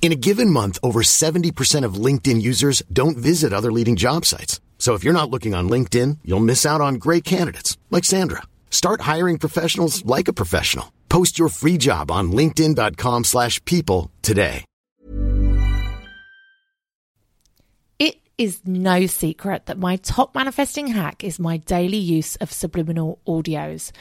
In a given month, over 70% of LinkedIn users don't visit other leading job sites. So if you're not looking on LinkedIn, you'll miss out on great candidates like Sandra. Start hiring professionals like a professional. Post your free job on linkedin.com/people today. It is no secret that my top manifesting hack is my daily use of subliminal audios.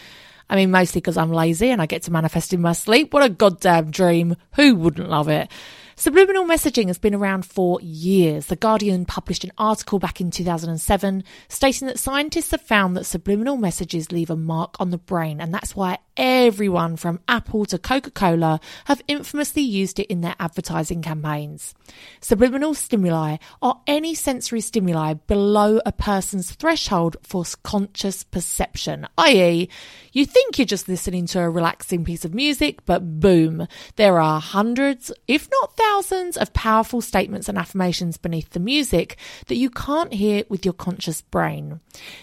I mean, mostly because I'm lazy and I get to manifest in my sleep. What a goddamn dream. Who wouldn't love it? Subliminal messaging has been around for years. The Guardian published an article back in 2007 stating that scientists have found that subliminal messages leave a mark on the brain, and that's why everyone from Apple to Coca Cola have infamously used it in their advertising campaigns. Subliminal stimuli are any sensory stimuli below a person's threshold for conscious perception, i.e., you think you're just listening to a relaxing piece of music, but boom, there are hundreds, if not thousands, of powerful statements and affirmations beneath the music that you can't hear with your conscious brain.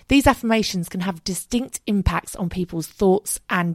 These affirmations can have distinct impacts on people's thoughts and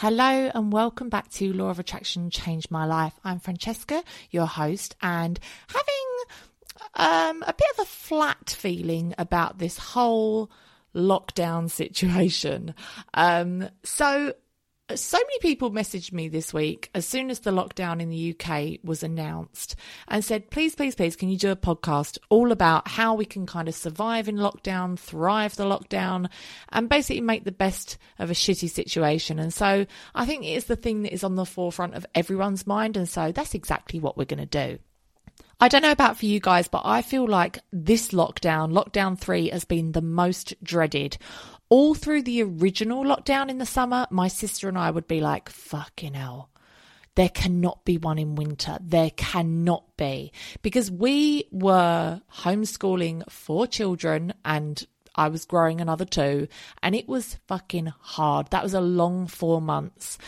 Hello and welcome back to Law of Attraction Changed My Life. I'm Francesca, your host, and having um, a bit of a flat feeling about this whole lockdown situation. Um, so so many people messaged me this week as soon as the lockdown in the UK was announced and said, please, please, please, can you do a podcast all about how we can kind of survive in lockdown, thrive the lockdown, and basically make the best of a shitty situation. And so I think it is the thing that is on the forefront of everyone's mind. And so that's exactly what we're going to do. I don't know about for you guys, but I feel like this lockdown, lockdown three, has been the most dreaded all through the original lockdown in the summer, my sister and I would be like, fucking hell. There cannot be one in winter. There cannot be. Because we were homeschooling four children and I was growing another two, and it was fucking hard. That was a long four months.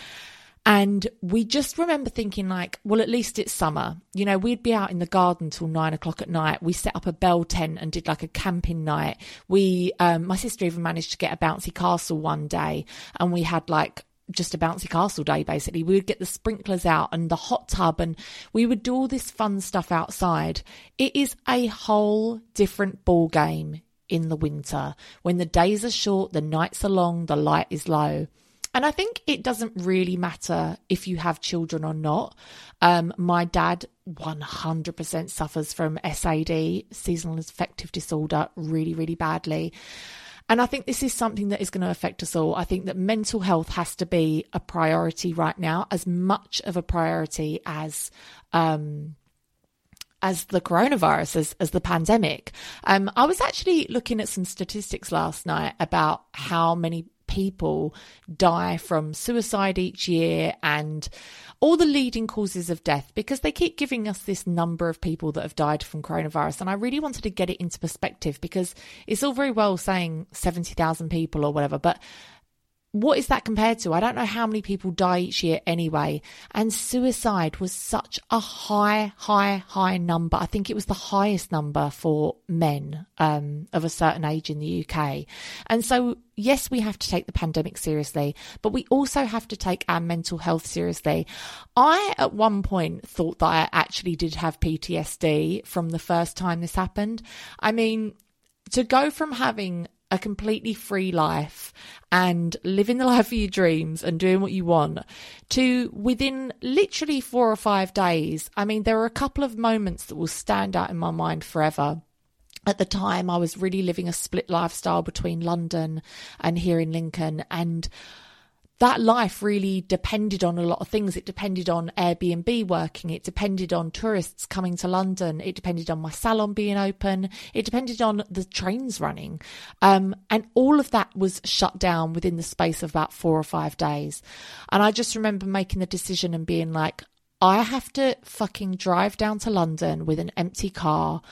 And we just remember thinking, like, well, at least it's summer. You know, we'd be out in the garden till nine o'clock at night. We set up a bell tent and did like a camping night. We, um, my sister even managed to get a bouncy castle one day, and we had like just a bouncy castle day basically. We would get the sprinklers out and the hot tub, and we would do all this fun stuff outside. It is a whole different ball game in the winter when the days are short, the nights are long, the light is low. And I think it doesn't really matter if you have children or not. Um, my dad 100% suffers from SAD, seasonal affective disorder, really, really badly. And I think this is something that is going to affect us all. I think that mental health has to be a priority right now, as much of a priority as um, as the coronavirus, as, as the pandemic. Um, I was actually looking at some statistics last night about how many people die from suicide each year and all the leading causes of death because they keep giving us this number of people that have died from coronavirus. And I really wanted to get it into perspective because it's all very well saying 70,000 people or whatever, but what is that compared to? I don't know how many people die each year anyway. And suicide was such a high, high, high number. I think it was the highest number for men um, of a certain age in the UK. And so, yes, we have to take the pandemic seriously, but we also have to take our mental health seriously. I, at one point, thought that I actually did have PTSD from the first time this happened. I mean, to go from having a completely free life and living the life of your dreams and doing what you want to within literally four or five days. I mean, there are a couple of moments that will stand out in my mind forever. At the time, I was really living a split lifestyle between London and here in Lincoln. And that life really depended on a lot of things. It depended on Airbnb working. It depended on tourists coming to London. It depended on my salon being open. It depended on the trains running. Um, and all of that was shut down within the space of about four or five days. And I just remember making the decision and being like, I have to fucking drive down to London with an empty car.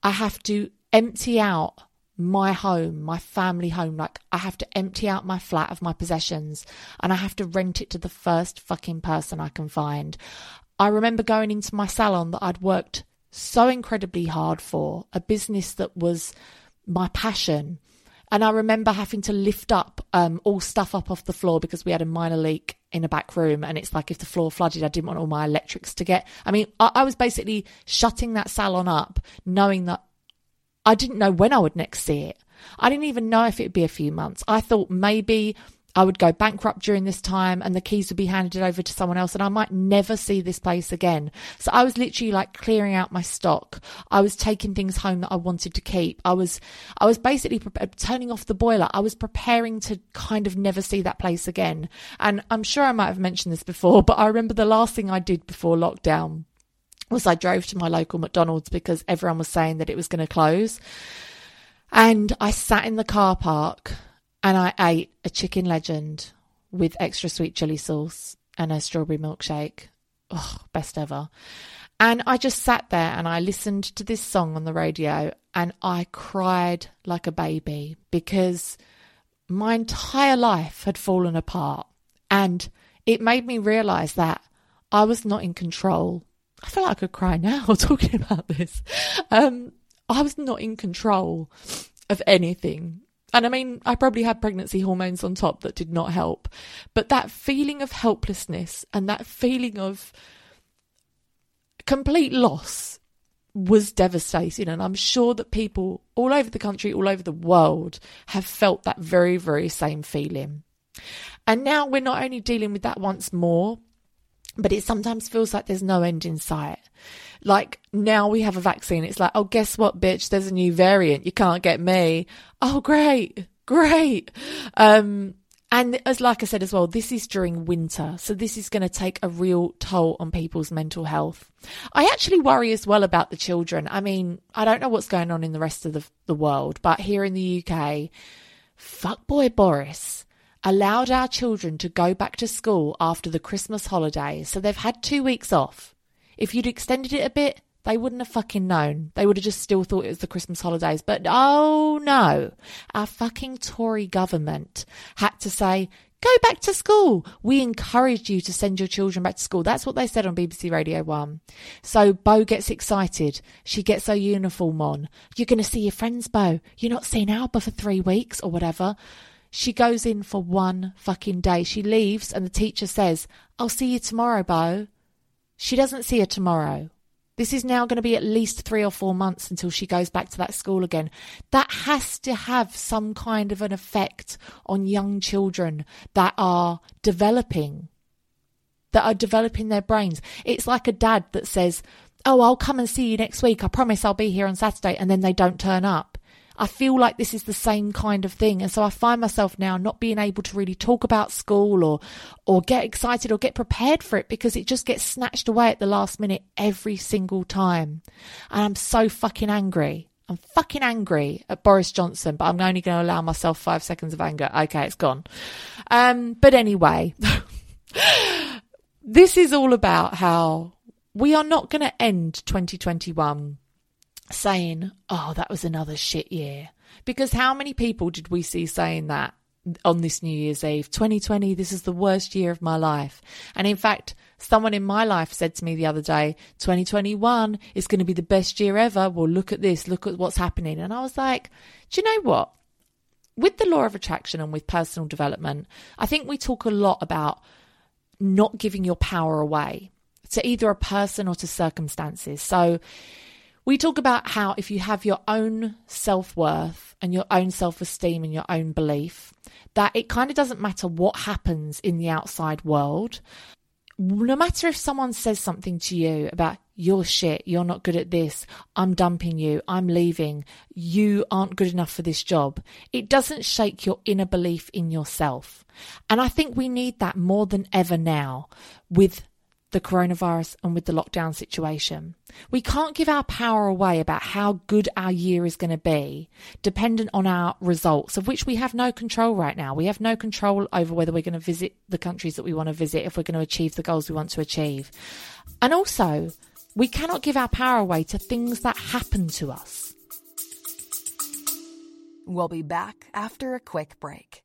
I have to empty out my home, my family home. Like, I have to empty out my flat of my possessions and I have to rent it to the first fucking person I can find. I remember going into my salon that I'd worked so incredibly hard for, a business that was my passion. And I remember having to lift up um, all stuff up off the floor because we had a minor leak in a back room. And it's like if the floor flooded, I didn't want all my electrics to get. I mean, I, I was basically shutting that salon up, knowing that I didn't know when I would next see it. I didn't even know if it'd be a few months. I thought maybe I would go bankrupt during this time and the keys would be handed over to someone else and I might never see this place again. So I was literally like clearing out my stock. I was taking things home that I wanted to keep. I was, I was basically pre- turning off the boiler. I was preparing to kind of never see that place again. And I'm sure I might have mentioned this before, but I remember the last thing I did before lockdown was I drove to my local McDonald's because everyone was saying that it was going to close. And I sat in the car park and I ate a chicken legend with extra sweet chili sauce and a strawberry milkshake. Oh, best ever. And I just sat there and I listened to this song on the radio and I cried like a baby because my entire life had fallen apart. And it made me realize that I was not in control I feel like I could cry now talking about this. Um, I was not in control of anything. And I mean, I probably had pregnancy hormones on top that did not help. But that feeling of helplessness and that feeling of complete loss was devastating. And I'm sure that people all over the country, all over the world, have felt that very, very same feeling. And now we're not only dealing with that once more, but it sometimes feels like there's no end in sight. Like now we have a vaccine. It's like, oh, guess what, bitch? There's a new variant. You can't get me. Oh, great. Great. Um, and as like I said as well, this is during winter, so this is going to take a real toll on people's mental health. I actually worry as well about the children. I mean, I don't know what's going on in the rest of the, the world, but here in the UK, fuck boy Boris allowed our children to go back to school after the Christmas holiday, So they've had two weeks off. If you'd extended it a bit, they wouldn't have fucking known. They would have just still thought it was the Christmas holidays. But oh no, our fucking Tory government had to say, go back to school. We encourage you to send your children back to school. That's what they said on BBC Radio 1. So Bo gets excited. She gets her uniform on. You're going to see your friends, Bo. You're not seeing Alba for three weeks or whatever. She goes in for one fucking day. She leaves and the teacher says, I'll see you tomorrow, Bo. She doesn't see her tomorrow. This is now going to be at least three or four months until she goes back to that school again. That has to have some kind of an effect on young children that are developing, that are developing their brains. It's like a dad that says, Oh, I'll come and see you next week. I promise I'll be here on Saturday. And then they don't turn up. I feel like this is the same kind of thing. And so I find myself now not being able to really talk about school or, or get excited or get prepared for it because it just gets snatched away at the last minute every single time. And I'm so fucking angry. I'm fucking angry at Boris Johnson, but I'm only going to allow myself five seconds of anger. Okay, it's gone. Um, but anyway, this is all about how we are not going to end 2021 saying, oh, that was another shit year. Because how many people did we see saying that on this New Year's Eve. 2020, this is the worst year of my life. And in fact, someone in my life said to me the other day, 2021 is going to be the best year ever. Well, look at this, look at what's happening. And I was like, do you know what? With the law of attraction and with personal development, I think we talk a lot about not giving your power away to either a person or to circumstances. So we talk about how if you have your own self worth and your own self esteem and your own belief, that it kind of doesn't matter what happens in the outside world. No matter if someone says something to you about you're shit, you're not good at this, I'm dumping you, I'm leaving, you aren't good enough for this job, it doesn't shake your inner belief in yourself. And I think we need that more than ever now with the coronavirus and with the lockdown situation. We can't give our power away about how good our year is going to be, dependent on our results, of which we have no control right now. We have no control over whether we're going to visit the countries that we want to visit, if we're going to achieve the goals we want to achieve. And also, we cannot give our power away to things that happen to us. We'll be back after a quick break.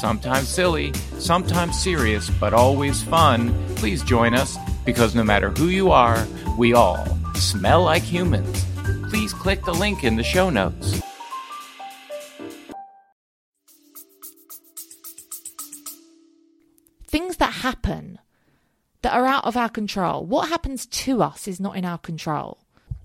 sometimes silly, sometimes serious, but always fun, please join us because no matter who you are, we all smell like humans. Please click the link in the show notes. Things that happen that are out of our control. What happens to us is not in our control.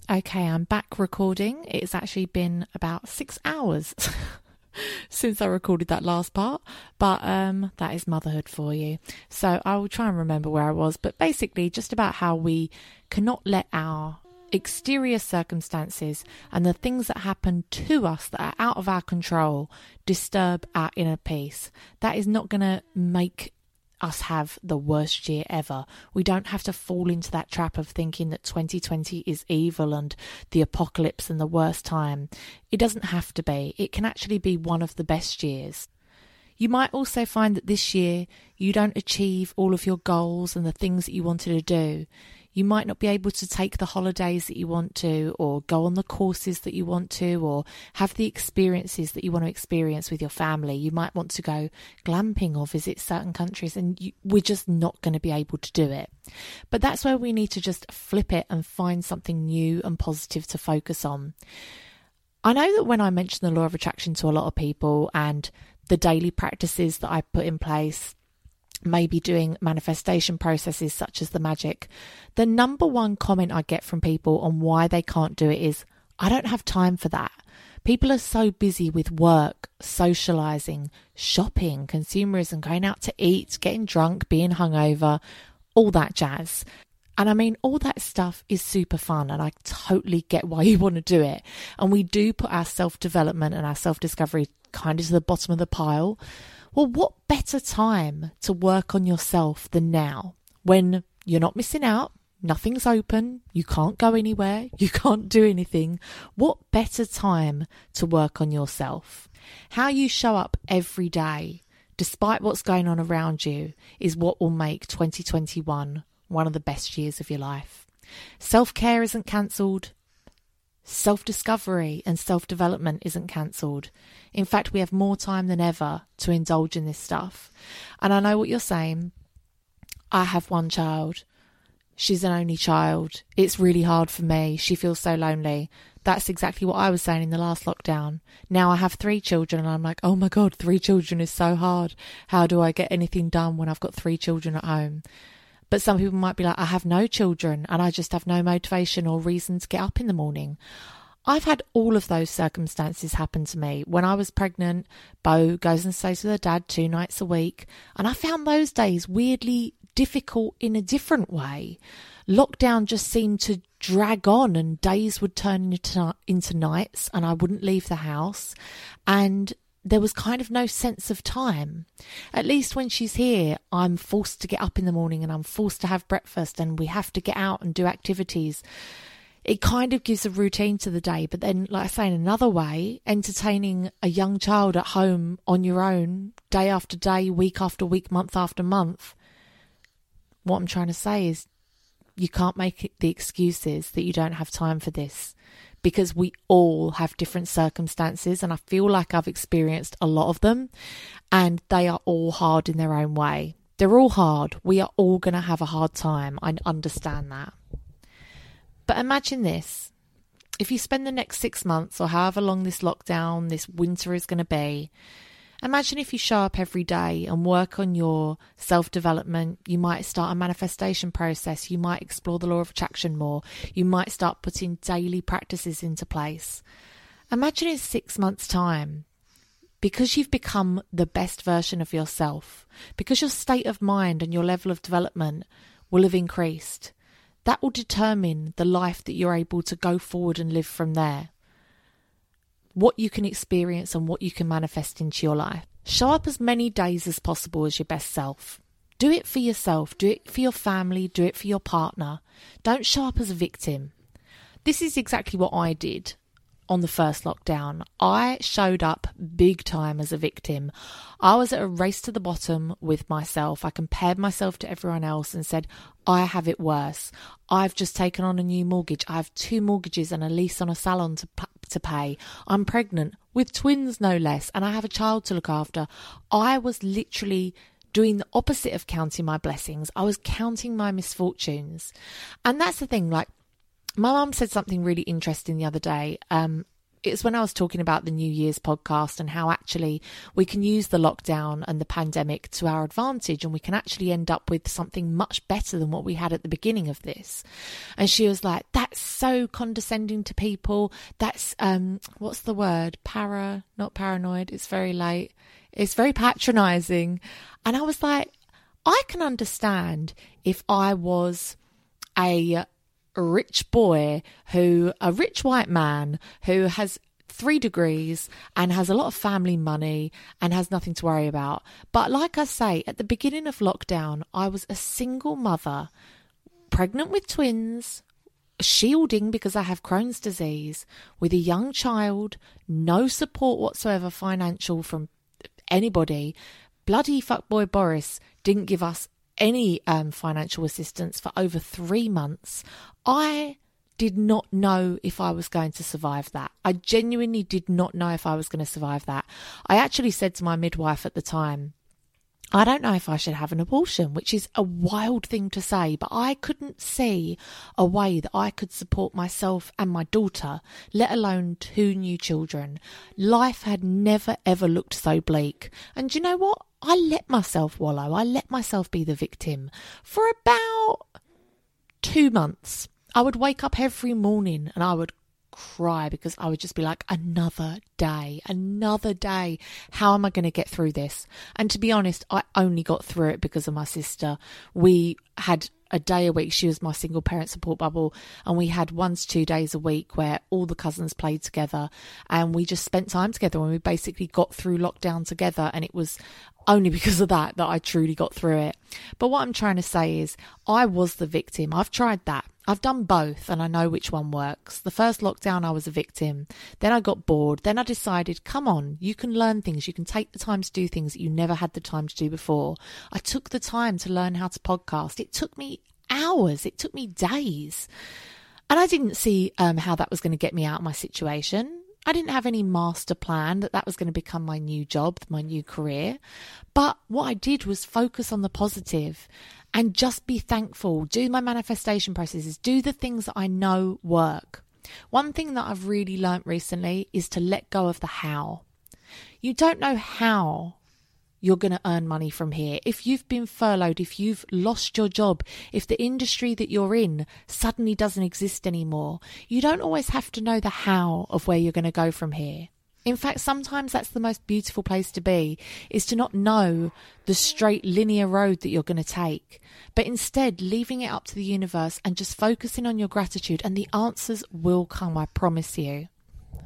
Okay, I'm back recording. It's actually been about six hours since I recorded that last part. But um, that is motherhood for you. So I will try and remember where I was. But basically, just about how we cannot let our exterior circumstances and the things that happen to us that are out of our control disturb our inner peace. That is not going to make us have the worst year ever. We don't have to fall into that trap of thinking that 2020 is evil and the apocalypse and the worst time. It doesn't have to be. It can actually be one of the best years. You might also find that this year you don't achieve all of your goals and the things that you wanted to do. You might not be able to take the holidays that you want to, or go on the courses that you want to, or have the experiences that you want to experience with your family. You might want to go glamping or visit certain countries, and you, we're just not going to be able to do it. But that's where we need to just flip it and find something new and positive to focus on. I know that when I mention the law of attraction to a lot of people and the daily practices that I put in place, maybe doing manifestation processes such as the magic, the number one comment I get from people on why they can't do it is, I don't have time for that. People are so busy with work, socializing, shopping, consumerism, going out to eat, getting drunk, being hungover, all that jazz. And I mean, all that stuff is super fun, and I totally get why you want to do it. And we do put our self development and our self discovery kind of to the bottom of the pile. Well, what better time to work on yourself than now when you're not missing out? Nothing's open. You can't go anywhere. You can't do anything. What better time to work on yourself? How you show up every day, despite what's going on around you, is what will make 2021 one of the best years of your life. Self care isn't cancelled. Self discovery and self development isn't cancelled. In fact, we have more time than ever to indulge in this stuff. And I know what you're saying. I have one child. She's an only child. It's really hard for me. She feels so lonely. That's exactly what I was saying in the last lockdown. Now I have three children and I'm like, oh my God, three children is so hard. How do I get anything done when I've got three children at home? But some people might be like, I have no children and I just have no motivation or reason to get up in the morning. I've had all of those circumstances happen to me. When I was pregnant, Bo goes and stays with her dad two nights a week, and I found those days weirdly difficult in a different way. Lockdown just seemed to drag on, and days would turn into, into nights, and I wouldn't leave the house. And there was kind of no sense of time. At least when she's here, I'm forced to get up in the morning and I'm forced to have breakfast and we have to get out and do activities. It kind of gives a routine to the day, but then, like I say, in another way, entertaining a young child at home on your own, day after day, week after week, month after month. What I'm trying to say is you can't make the excuses that you don't have time for this because we all have different circumstances and I feel like I've experienced a lot of them and they are all hard in their own way. They're all hard. We are all going to have a hard time. I understand that. But imagine this. If you spend the next six months or however long this lockdown, this winter is going to be, Imagine if you show up every day and work on your self development. You might start a manifestation process. You might explore the law of attraction more. You might start putting daily practices into place. Imagine in six months' time, because you've become the best version of yourself, because your state of mind and your level of development will have increased. That will determine the life that you're able to go forward and live from there what you can experience and what you can manifest into your life. Show up as many days as possible as your best self. Do it for yourself, do it for your family, do it for your partner. Don't show up as a victim. This is exactly what I did on the first lockdown. I showed up big time as a victim. I was at a race to the bottom with myself. I compared myself to everyone else and said, I have it worse. I've just taken on a new mortgage. I have two mortgages and a lease on a salon to, to pay. I'm pregnant with twins, no less, and I have a child to look after. I was literally doing the opposite of counting my blessings. I was counting my misfortunes. And that's the thing, like, my mum said something really interesting the other day. Um, it's when I was talking about the New Year's podcast and how actually we can use the lockdown and the pandemic to our advantage and we can actually end up with something much better than what we had at the beginning of this. And she was like, that's so condescending to people. That's, um, what's the word? Para, not paranoid. It's very late. It's very patronizing. And I was like, I can understand if I was a a rich boy who, a rich white man who has three degrees and has a lot of family money and has nothing to worry about. But like I say, at the beginning of lockdown, I was a single mother, pregnant with twins, shielding because I have Crohn's disease, with a young child, no support whatsoever financial from anybody. Bloody fuckboy Boris didn't give us any um, financial assistance for over three months. I did not know if I was going to survive that. I genuinely did not know if I was going to survive that. I actually said to my midwife at the time, I don't know if I should have an abortion, which is a wild thing to say, but I couldn't see a way that I could support myself and my daughter, let alone two new children. Life had never ever looked so bleak. And you know what? I let myself wallow. I let myself be the victim for about two months. I would wake up every morning and I would cry because I would just be like, another day, another day. How am I going to get through this? And to be honest, I only got through it because of my sister. We had a day a week. She was my single parent support bubble. And we had to two days a week where all the cousins played together and we just spent time together and we basically got through lockdown together. And it was only because of that that I truly got through it. But what I'm trying to say is, I was the victim. I've tried that. I've done both and I know which one works. The first lockdown, I was a victim. Then I got bored. Then I decided, come on, you can learn things. You can take the time to do things that you never had the time to do before. I took the time to learn how to podcast. It took me hours, it took me days. And I didn't see um, how that was going to get me out of my situation. I didn't have any master plan that that was going to become my new job, my new career. But what I did was focus on the positive and just be thankful, do my manifestation processes, do the things that I know work. One thing that I've really learnt recently is to let go of the how. You don't know how you're going to earn money from here. If you've been furloughed, if you've lost your job, if the industry that you're in suddenly doesn't exist anymore, you don't always have to know the how of where you're going to go from here. In fact, sometimes that's the most beautiful place to be, is to not know the straight linear road that you're going to take, but instead leaving it up to the universe and just focusing on your gratitude, and the answers will come, I promise you.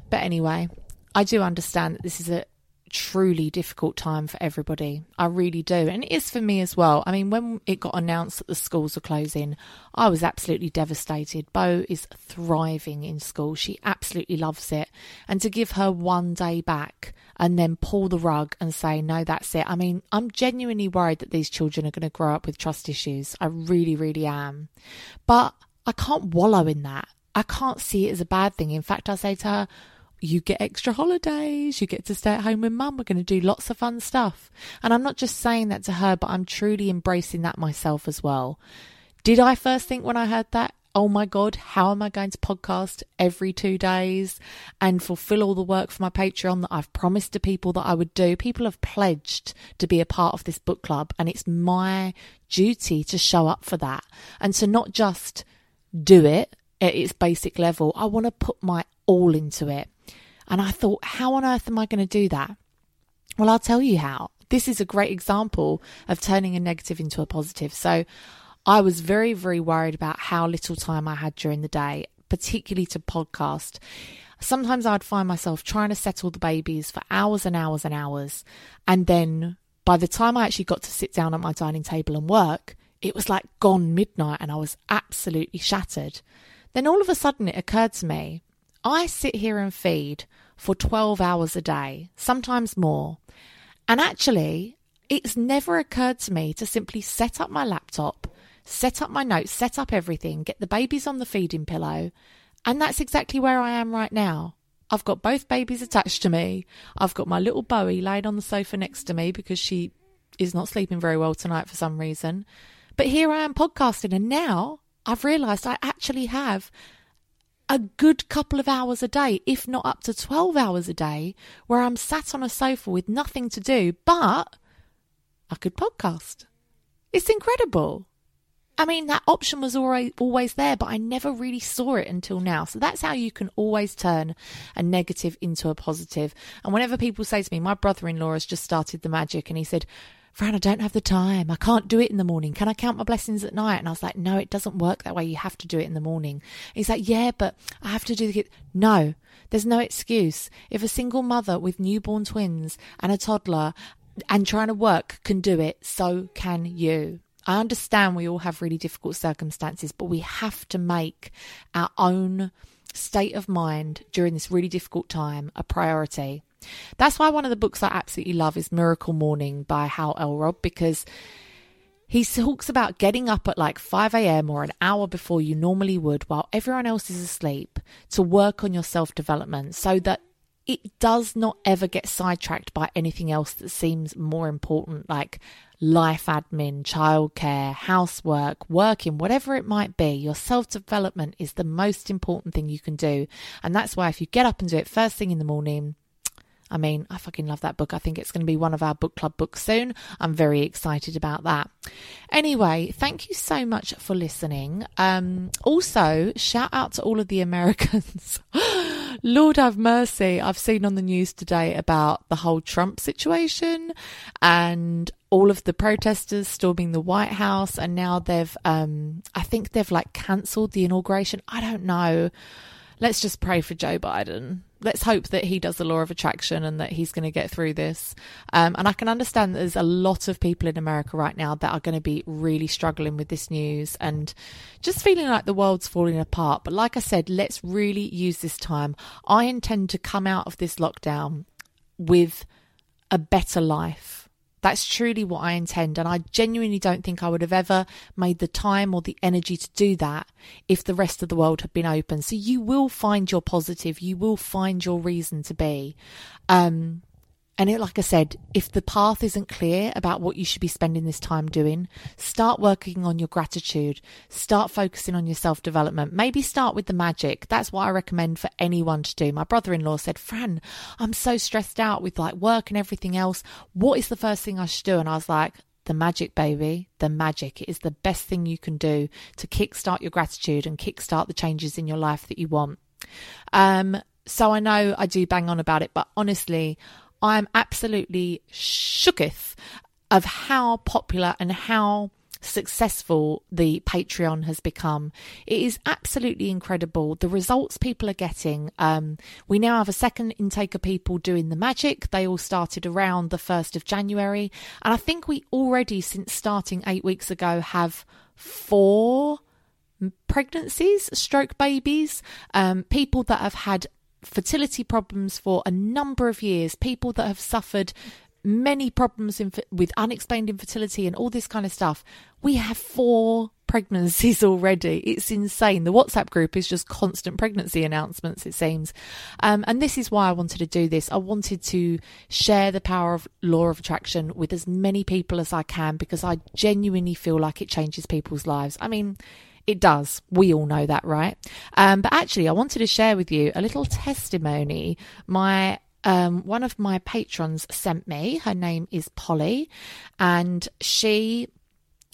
But anyway, I do understand that this is a truly difficult time for everybody. I really do. And it is for me as well. I mean, when it got announced that the schools are closing, I was absolutely devastated. Bo is thriving in school. She absolutely loves it. And to give her one day back and then pull the rug and say, no, that's it. I mean, I'm genuinely worried that these children are going to grow up with trust issues. I really, really am. But I can't wallow in that. I can't see it as a bad thing. In fact, I say to her, you get extra holidays, you get to stay at home with mum, we're going to do lots of fun stuff. And I'm not just saying that to her, but I'm truly embracing that myself as well. Did I first think when I heard that, oh my God, how am I going to podcast every two days and fulfill all the work for my Patreon that I've promised to people that I would do? People have pledged to be a part of this book club, and it's my duty to show up for that and to not just do it at its basic level. I want to put my all into it. And I thought, how on earth am I going to do that? Well, I'll tell you how. This is a great example of turning a negative into a positive. So I was very, very worried about how little time I had during the day, particularly to podcast. Sometimes I'd find myself trying to settle the babies for hours and hours and hours. And then by the time I actually got to sit down at my dining table and work, it was like gone midnight and I was absolutely shattered. Then all of a sudden it occurred to me I sit here and feed for 12 hours a day, sometimes more. And actually, it's never occurred to me to simply set up my laptop, set up my notes, set up everything, get the babies on the feeding pillow. And that's exactly where I am right now. I've got both babies attached to me. I've got my little Bowie laid on the sofa next to me because she is not sleeping very well tonight for some reason. But here I am podcasting, and now I've realised I actually have a good couple of hours a day, if not up to 12 hours a day, where I'm sat on a sofa with nothing to do, but I could podcast. It's incredible. I mean, that option was always, always there, but I never really saw it until now. So that's how you can always turn a negative into a positive. And whenever people say to me, my brother in law has just started the magic, and he said, Fran, I don't have the time. I can't do it in the morning. Can I count my blessings at night? And I was like, no, it doesn't work that way. You have to do it in the morning. he's like, yeah, but I have to do the No, there's no excuse. If a single mother with newborn twins and a toddler and trying to work can do it, so can you. I understand we all have really difficult circumstances, but we have to make our own state of mind during this really difficult time a priority. That's why one of the books I absolutely love is Miracle Morning by Hal Elrod because he talks about getting up at like 5 a.m. or an hour before you normally would while everyone else is asleep to work on your self development so that it does not ever get sidetracked by anything else that seems more important, like life admin, childcare, housework, working, whatever it might be. Your self development is the most important thing you can do. And that's why if you get up and do it first thing in the morning, I mean, I fucking love that book. I think it's going to be one of our book club books soon. I'm very excited about that. Anyway, thank you so much for listening. Um, also, shout out to all of the Americans. Lord have mercy. I've seen on the news today about the whole Trump situation and all of the protesters storming the White House. And now they've, um, I think they've like cancelled the inauguration. I don't know. Let's just pray for Joe Biden let's hope that he does the law of attraction and that he's going to get through this. Um, and I can understand there's a lot of people in America right now that are going to be really struggling with this news and just feeling like the world's falling apart. But like I said, let's really use this time. I intend to come out of this lockdown with a better life that's truly what I intend. And I genuinely don't think I would have ever made the time or the energy to do that if the rest of the world had been open. So you will find your positive, you will find your reason to be. Um, and it, like I said, if the path isn't clear about what you should be spending this time doing, start working on your gratitude. Start focusing on your self development. Maybe start with the magic. That's what I recommend for anyone to do. My brother in law said, Fran, I'm so stressed out with like work and everything else. What is the first thing I should do? And I was like, the magic, baby, the magic. It is the best thing you can do to kickstart your gratitude and kickstart the changes in your life that you want. Um, so I know I do bang on about it, but honestly, I'm absolutely shooketh of how popular and how successful the Patreon has become. It is absolutely incredible. The results people are getting. Um, we now have a second intake of people doing the magic. They all started around the 1st of January. And I think we already, since starting eight weeks ago, have four pregnancies, stroke babies, um, people that have had fertility problems for a number of years, people that have suffered many problems in, with unexplained infertility and all this kind of stuff. We have four pregnancies already. It's insane. The WhatsApp group is just constant pregnancy announcements, it seems. Um, and this is why I wanted to do this. I wanted to share the power of law of attraction with as many people as I can because I genuinely feel like it changes people's lives. I mean, it does. We all know that, right? Um, but actually, I wanted to share with you a little testimony my um, one of my patrons sent me. Her name is Polly, and she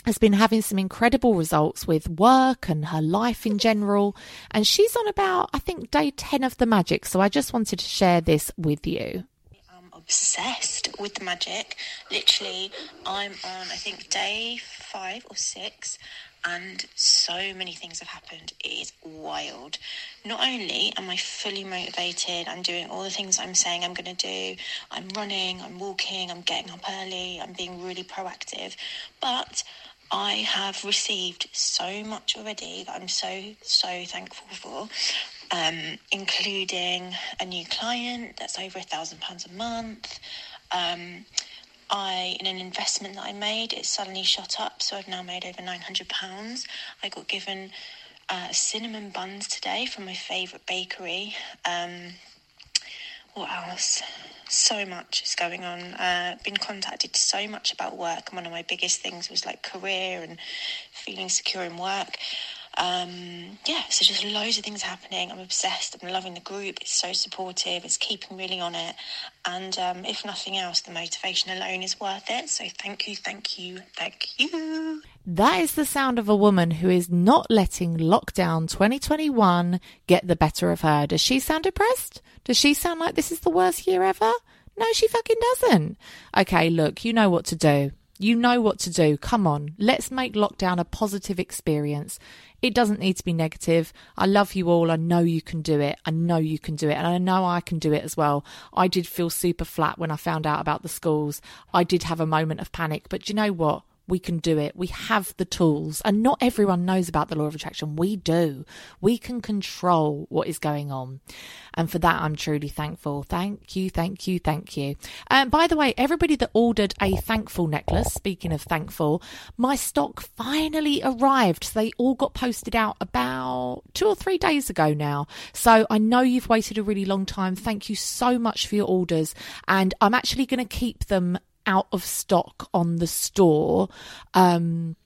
has been having some incredible results with work and her life in general. And she's on about, I think, day 10 of the magic. So I just wanted to share this with you. I'm obsessed with the magic. Literally, I'm on, I think, day five or six and so many things have happened. It is wild. Not only am I fully motivated, I'm doing all the things I'm saying I'm going to do, I'm running, I'm walking, I'm getting up early, I'm being really proactive, but I have received so much already that I'm so, so thankful for. Um, including a new client that's over a thousand pounds a month, um, I in an investment that I made, it suddenly shot up, so I've now made over nine hundred pounds. I got given uh, cinnamon buns today from my favourite bakery. Um, what else? So much is going on. Uh, been contacted so much about work, one of my biggest things was like career and feeling secure in work um, yeah, so just loads of things happening. I'm obsessed. I'm loving the group. It's so supportive. It's keeping really on it. And um, if nothing else, the motivation alone is worth it. So thank you, thank you, thank you. That is the sound of a woman who is not letting lockdown 2021 get the better of her. Does she sound depressed? Does she sound like this is the worst year ever? No, she fucking doesn't. Okay, look, you know what to do. You know what to do. Come on, let's make lockdown a positive experience. It doesn't need to be negative. I love you all. I know you can do it. I know you can do it. And I know I can do it as well. I did feel super flat when I found out about the schools. I did have a moment of panic. But you know what? We can do it. We have the tools. And not everyone knows about the law of attraction. We do. We can control what is going on. And for that, I'm truly thankful. Thank you, thank you, thank you. And um, by the way, everybody that ordered a thankful necklace, speaking of thankful, my stock finally arrived. So they all got posted out about two or three days ago now. So I know you've waited a really long time. Thank you so much for your orders. And I'm actually going to keep them out of stock on the store um,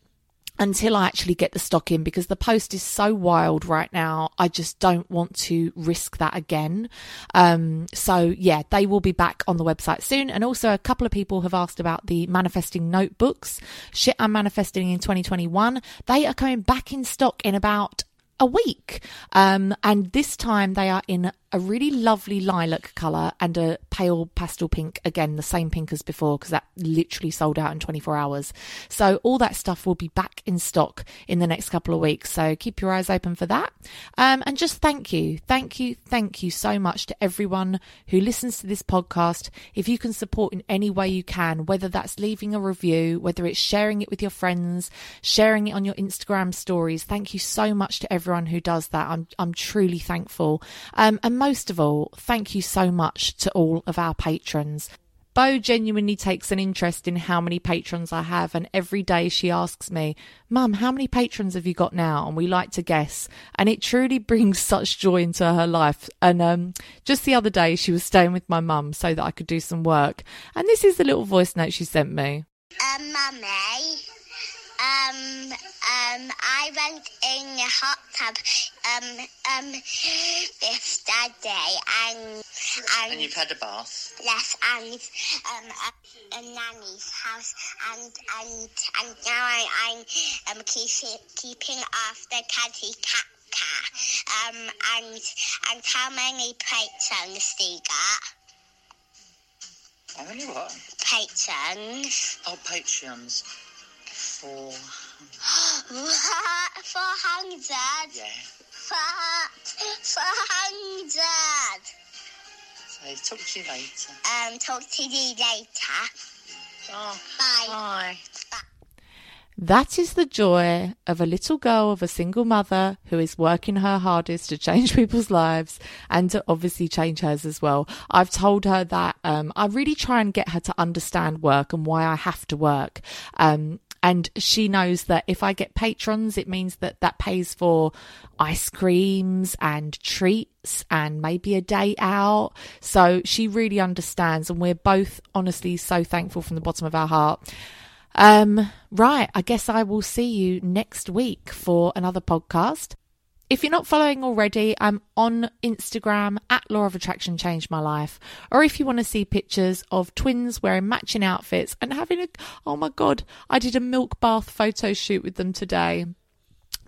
until I actually get the stock in because the post is so wild right now. I just don't want to risk that again. Um, so yeah, they will be back on the website soon. And also a couple of people have asked about the manifesting notebooks. Shit, I'm manifesting in 2021. They are coming back in stock in about a week. Um, and this time they are in a really lovely lilac colour and a pale pastel pink. Again, the same pink as before because that literally sold out in 24 hours. So all that stuff will be back in stock in the next couple of weeks. So keep your eyes open for that. Um, and just thank you, thank you, thank you so much to everyone who listens to this podcast. If you can support in any way you can, whether that's leaving a review, whether it's sharing it with your friends, sharing it on your Instagram stories, thank you so much to everyone who does that. I'm I'm truly thankful. Um, and most of all, thank you so much to all of our patrons. Bo genuinely takes an interest in how many patrons I have, and every day she asks me, Mum, how many patrons have you got now? And we like to guess. And it truly brings such joy into her life. And um, just the other day, she was staying with my mum so that I could do some work. And this is the little voice note she sent me. Um, Mummy, um, um, I went in the hot tub um, um, this day and, and... And you've had a bath? Yes, and um, a, a nanny's house and and and now I, I'm um, keep, keeping after catty cat cat. Um, and, and how many patrons do you got? How many what? Patrons. Oh, Patreons. Four. Four hundred. Yeah. Four, four hundred. So talk to you later. Um, talk to you later. Oh, Bye. bye. That is the joy of a little girl of a single mother who is working her hardest to change people's lives and to obviously change hers as well. I've told her that um, I really try and get her to understand work and why I have to work. Um, and she knows that if I get patrons, it means that that pays for ice creams and treats and maybe a day out. So she really understands, and we're both honestly so thankful from the bottom of our heart. Um, right. I guess I will see you next week for another podcast. If you're not following already, I'm on Instagram at Law of Attraction Changed My Life. Or if you want to see pictures of twins wearing matching outfits and having a, oh my God, I did a milk bath photo shoot with them today.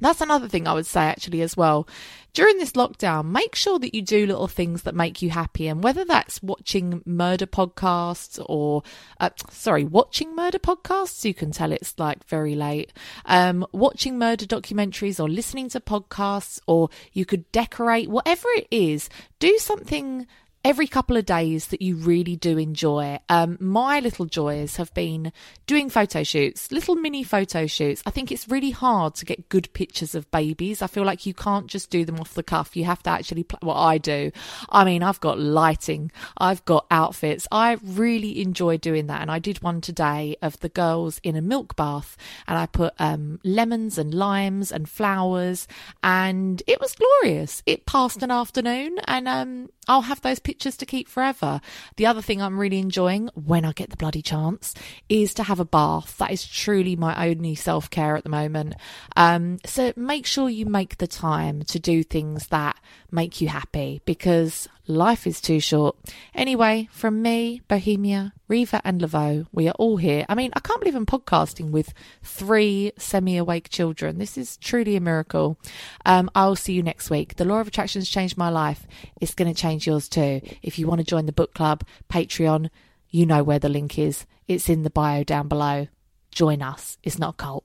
That's another thing I would say actually as well. During this lockdown, make sure that you do little things that make you happy. And whether that's watching murder podcasts or, uh, sorry, watching murder podcasts, you can tell it's like very late. Um, watching murder documentaries or listening to podcasts, or you could decorate, whatever it is, do something every couple of days that you really do enjoy. Um, my little joys have been doing photo shoots, little mini photo shoots. I think it's really hard to get good pictures of babies. I feel like you can't just do them off the cuff. You have to actually what I do. I mean, I've got lighting, I've got outfits. I really enjoy doing that. And I did one today of the girls in a milk bath and I put um, lemons and limes and flowers and it was glorious. It passed an afternoon and um, I'll have those pictures to keep forever. The other thing I'm really enjoying when I get the bloody chance is to have a bath. That is truly my only self care at the moment. Um, so make sure you make the time to do things that make you happy because life is too short. Anyway, from me, Bohemia, Reva, and Laveau, we are all here. I mean, I can't believe I'm podcasting with three semi awake children. This is truly a miracle. Um, I'll see you next week. The Law of Attraction's changed my life. It's going to change yours too. If you want to join the book club, Patreon, you know where the link is. It's in the bio down below. Join us. It's not a cult.